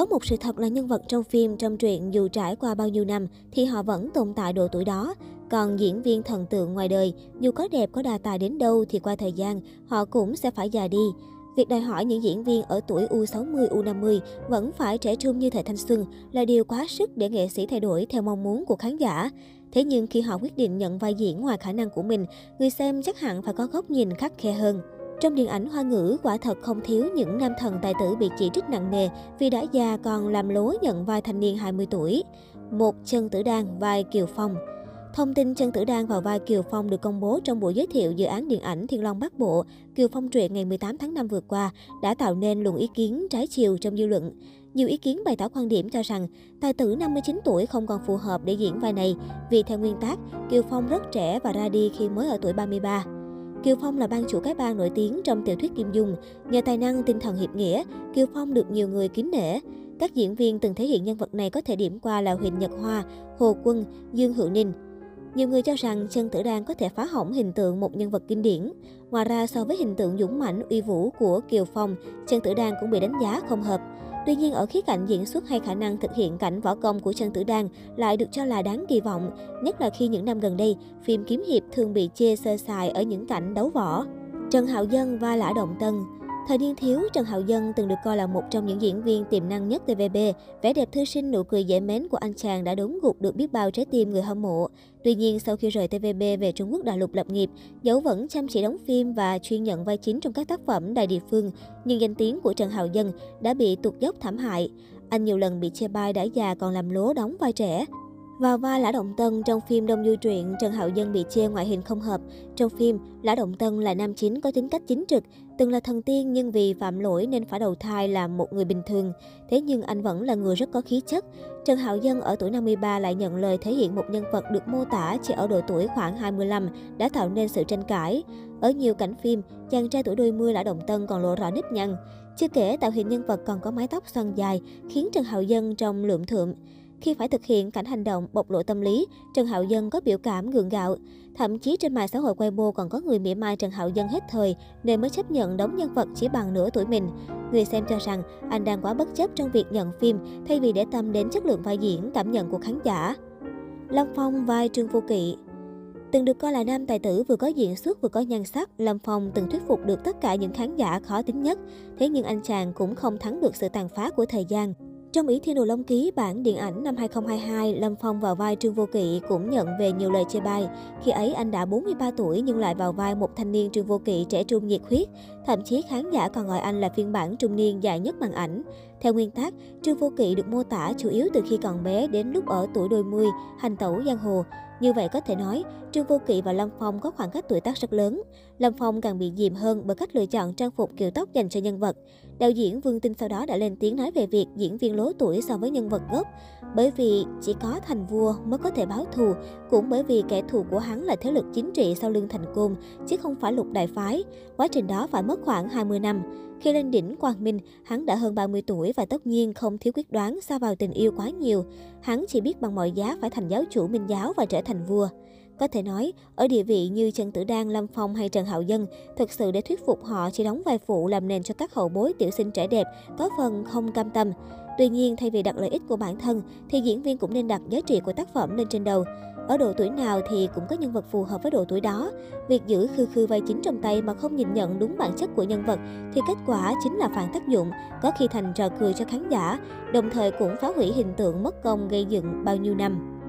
Có một sự thật là nhân vật trong phim, trong truyện dù trải qua bao nhiêu năm thì họ vẫn tồn tại độ tuổi đó. Còn diễn viên thần tượng ngoài đời, dù có đẹp có đa tài đến đâu thì qua thời gian họ cũng sẽ phải già đi. Việc đòi hỏi những diễn viên ở tuổi U60, U50 vẫn phải trẻ trung như thời thanh xuân là điều quá sức để nghệ sĩ thay đổi theo mong muốn của khán giả. Thế nhưng khi họ quyết định nhận vai diễn ngoài khả năng của mình, người xem chắc hẳn phải có góc nhìn khắc khe hơn. Trong điện ảnh hoa ngữ, quả thật không thiếu những nam thần tài tử bị chỉ trích nặng nề vì đã già còn làm lố nhận vai thanh niên 20 tuổi. Một chân Tử Đan vai Kiều Phong Thông tin Trân Tử Đan vào vai Kiều Phong được công bố trong buổi giới thiệu dự án điện ảnh Thiên Long Bắc Bộ, Kiều Phong truyện ngày 18 tháng 5 vừa qua đã tạo nên luồng ý kiến trái chiều trong dư luận. Nhiều ý kiến bày tỏ quan điểm cho rằng tài tử 59 tuổi không còn phù hợp để diễn vai này vì theo nguyên tắc Kiều Phong rất trẻ và ra đi khi mới ở tuổi 33. Kiều Phong là ban chủ cái bang nổi tiếng trong tiểu thuyết Kim Dung. Nhờ tài năng tinh thần hiệp nghĩa, Kiều Phong được nhiều người kính nể. Các diễn viên từng thể hiện nhân vật này có thể điểm qua là Huỳnh Nhật Hoa, Hồ Quân, Dương Hữu Ninh. Nhiều người cho rằng Trần Tử Đan có thể phá hỏng hình tượng một nhân vật kinh điển. Ngoài ra, so với hình tượng dũng mãnh, uy vũ của Kiều Phong, Trần Tử Đan cũng bị đánh giá không hợp. Tuy nhiên, ở khía cạnh diễn xuất hay khả năng thực hiện cảnh võ công của Trần Tử Đan lại được cho là đáng kỳ vọng, nhất là khi những năm gần đây, phim kiếm hiệp thường bị chê sơ sài ở những cảnh đấu võ. Trần Hạo Dân và Lã Động Tân Thời niên thiếu, Trần Hạo Dân từng được coi là một trong những diễn viên tiềm năng nhất TVB. Vẻ đẹp thư sinh, nụ cười dễ mến của anh chàng đã đốn gục được biết bao trái tim người hâm mộ. Tuy nhiên, sau khi rời TVB về Trung Quốc đại lục lập nghiệp, dẫu vẫn chăm chỉ đóng phim và chuyên nhận vai chính trong các tác phẩm đài địa phương, nhưng danh tiếng của Trần Hạo Dân đã bị tụt dốc thảm hại. Anh nhiều lần bị chê bai đã già còn làm lố đóng vai trẻ. Vào vai Lã Động Tân trong phim Đông Du Truyện, Trần Hạo Dân bị chê ngoại hình không hợp. Trong phim, Lã Động Tân là nam chính có tính cách chính trực, từng là thần tiên nhưng vì phạm lỗi nên phải đầu thai làm một người bình thường. Thế nhưng anh vẫn là người rất có khí chất. Trần Hạo Dân ở tuổi 53 lại nhận lời thể hiện một nhân vật được mô tả chỉ ở độ tuổi khoảng 25 đã tạo nên sự tranh cãi. Ở nhiều cảnh phim, chàng trai tuổi đôi mươi Lã Động Tân còn lộ rõ nếp nhăn. Chưa kể tạo hình nhân vật còn có mái tóc xoăn dài, khiến Trần Hạo Dân trông lượm thượng khi phải thực hiện cảnh hành động bộc lộ tâm lý, Trần Hạo Dân có biểu cảm gượng gạo. Thậm chí trên mạng xã hội Weibo còn có người mỉa mai Trần Hạo Dân hết thời nên mới chấp nhận đóng nhân vật chỉ bằng nửa tuổi mình. Người xem cho rằng anh đang quá bất chấp trong việc nhận phim thay vì để tâm đến chất lượng vai diễn, cảm nhận của khán giả. Lâm Phong vai Trương Vô Kỵ Từng được coi là nam tài tử vừa có diễn xuất vừa có nhan sắc, Lâm Phong từng thuyết phục được tất cả những khán giả khó tính nhất. Thế nhưng anh chàng cũng không thắng được sự tàn phá của thời gian. Trong Ý Thiên Đồ Long Ký bản điện ảnh năm 2022, Lâm Phong vào vai Trương Vô Kỵ cũng nhận về nhiều lời chê bai. Khi ấy anh đã 43 tuổi nhưng lại vào vai một thanh niên Trương Vô Kỵ trẻ trung nhiệt huyết. Thậm chí khán giả còn gọi anh là phiên bản trung niên dài nhất màn ảnh. Theo nguyên tác, Trương Vô Kỵ được mô tả chủ yếu từ khi còn bé đến lúc ở tuổi đôi mươi, hành tẩu giang hồ. Như vậy có thể nói, Trương Vô Kỵ và Lâm Phong có khoảng cách tuổi tác rất lớn. Lâm Phong càng bị dìm hơn bởi cách lựa chọn trang phục kiểu tóc dành cho nhân vật. Đạo diễn Vương Tinh sau đó đã lên tiếng nói về việc diễn viên lố tuổi so với nhân vật gốc. Bởi vì chỉ có thành vua mới có thể báo thù, cũng bởi vì kẻ thù của hắn là thế lực chính trị sau lưng thành côn, chứ không phải lục đại phái. Quá trình đó phải mất khoảng 20 năm. Khi lên đỉnh Quang Minh, hắn đã hơn 30 tuổi và tất nhiên không thiếu quyết đoán xa vào tình yêu quá nhiều. Hắn chỉ biết bằng mọi giá phải thành giáo chủ minh giáo và trở thành vua. Có thể nói, ở địa vị như Trần Tử Đan, Lâm Phong hay Trần Hạo Dân, thực sự để thuyết phục họ chỉ đóng vai phụ làm nền cho các hậu bối tiểu sinh trẻ đẹp, có phần không cam tâm. Tuy nhiên, thay vì đặt lợi ích của bản thân, thì diễn viên cũng nên đặt giá trị của tác phẩm lên trên đầu. Ở độ tuổi nào thì cũng có nhân vật phù hợp với độ tuổi đó. Việc giữ khư khư vai chính trong tay mà không nhìn nhận đúng bản chất của nhân vật thì kết quả chính là phản tác dụng, có khi thành trò cười cho khán giả, đồng thời cũng phá hủy hình tượng mất công gây dựng bao nhiêu năm.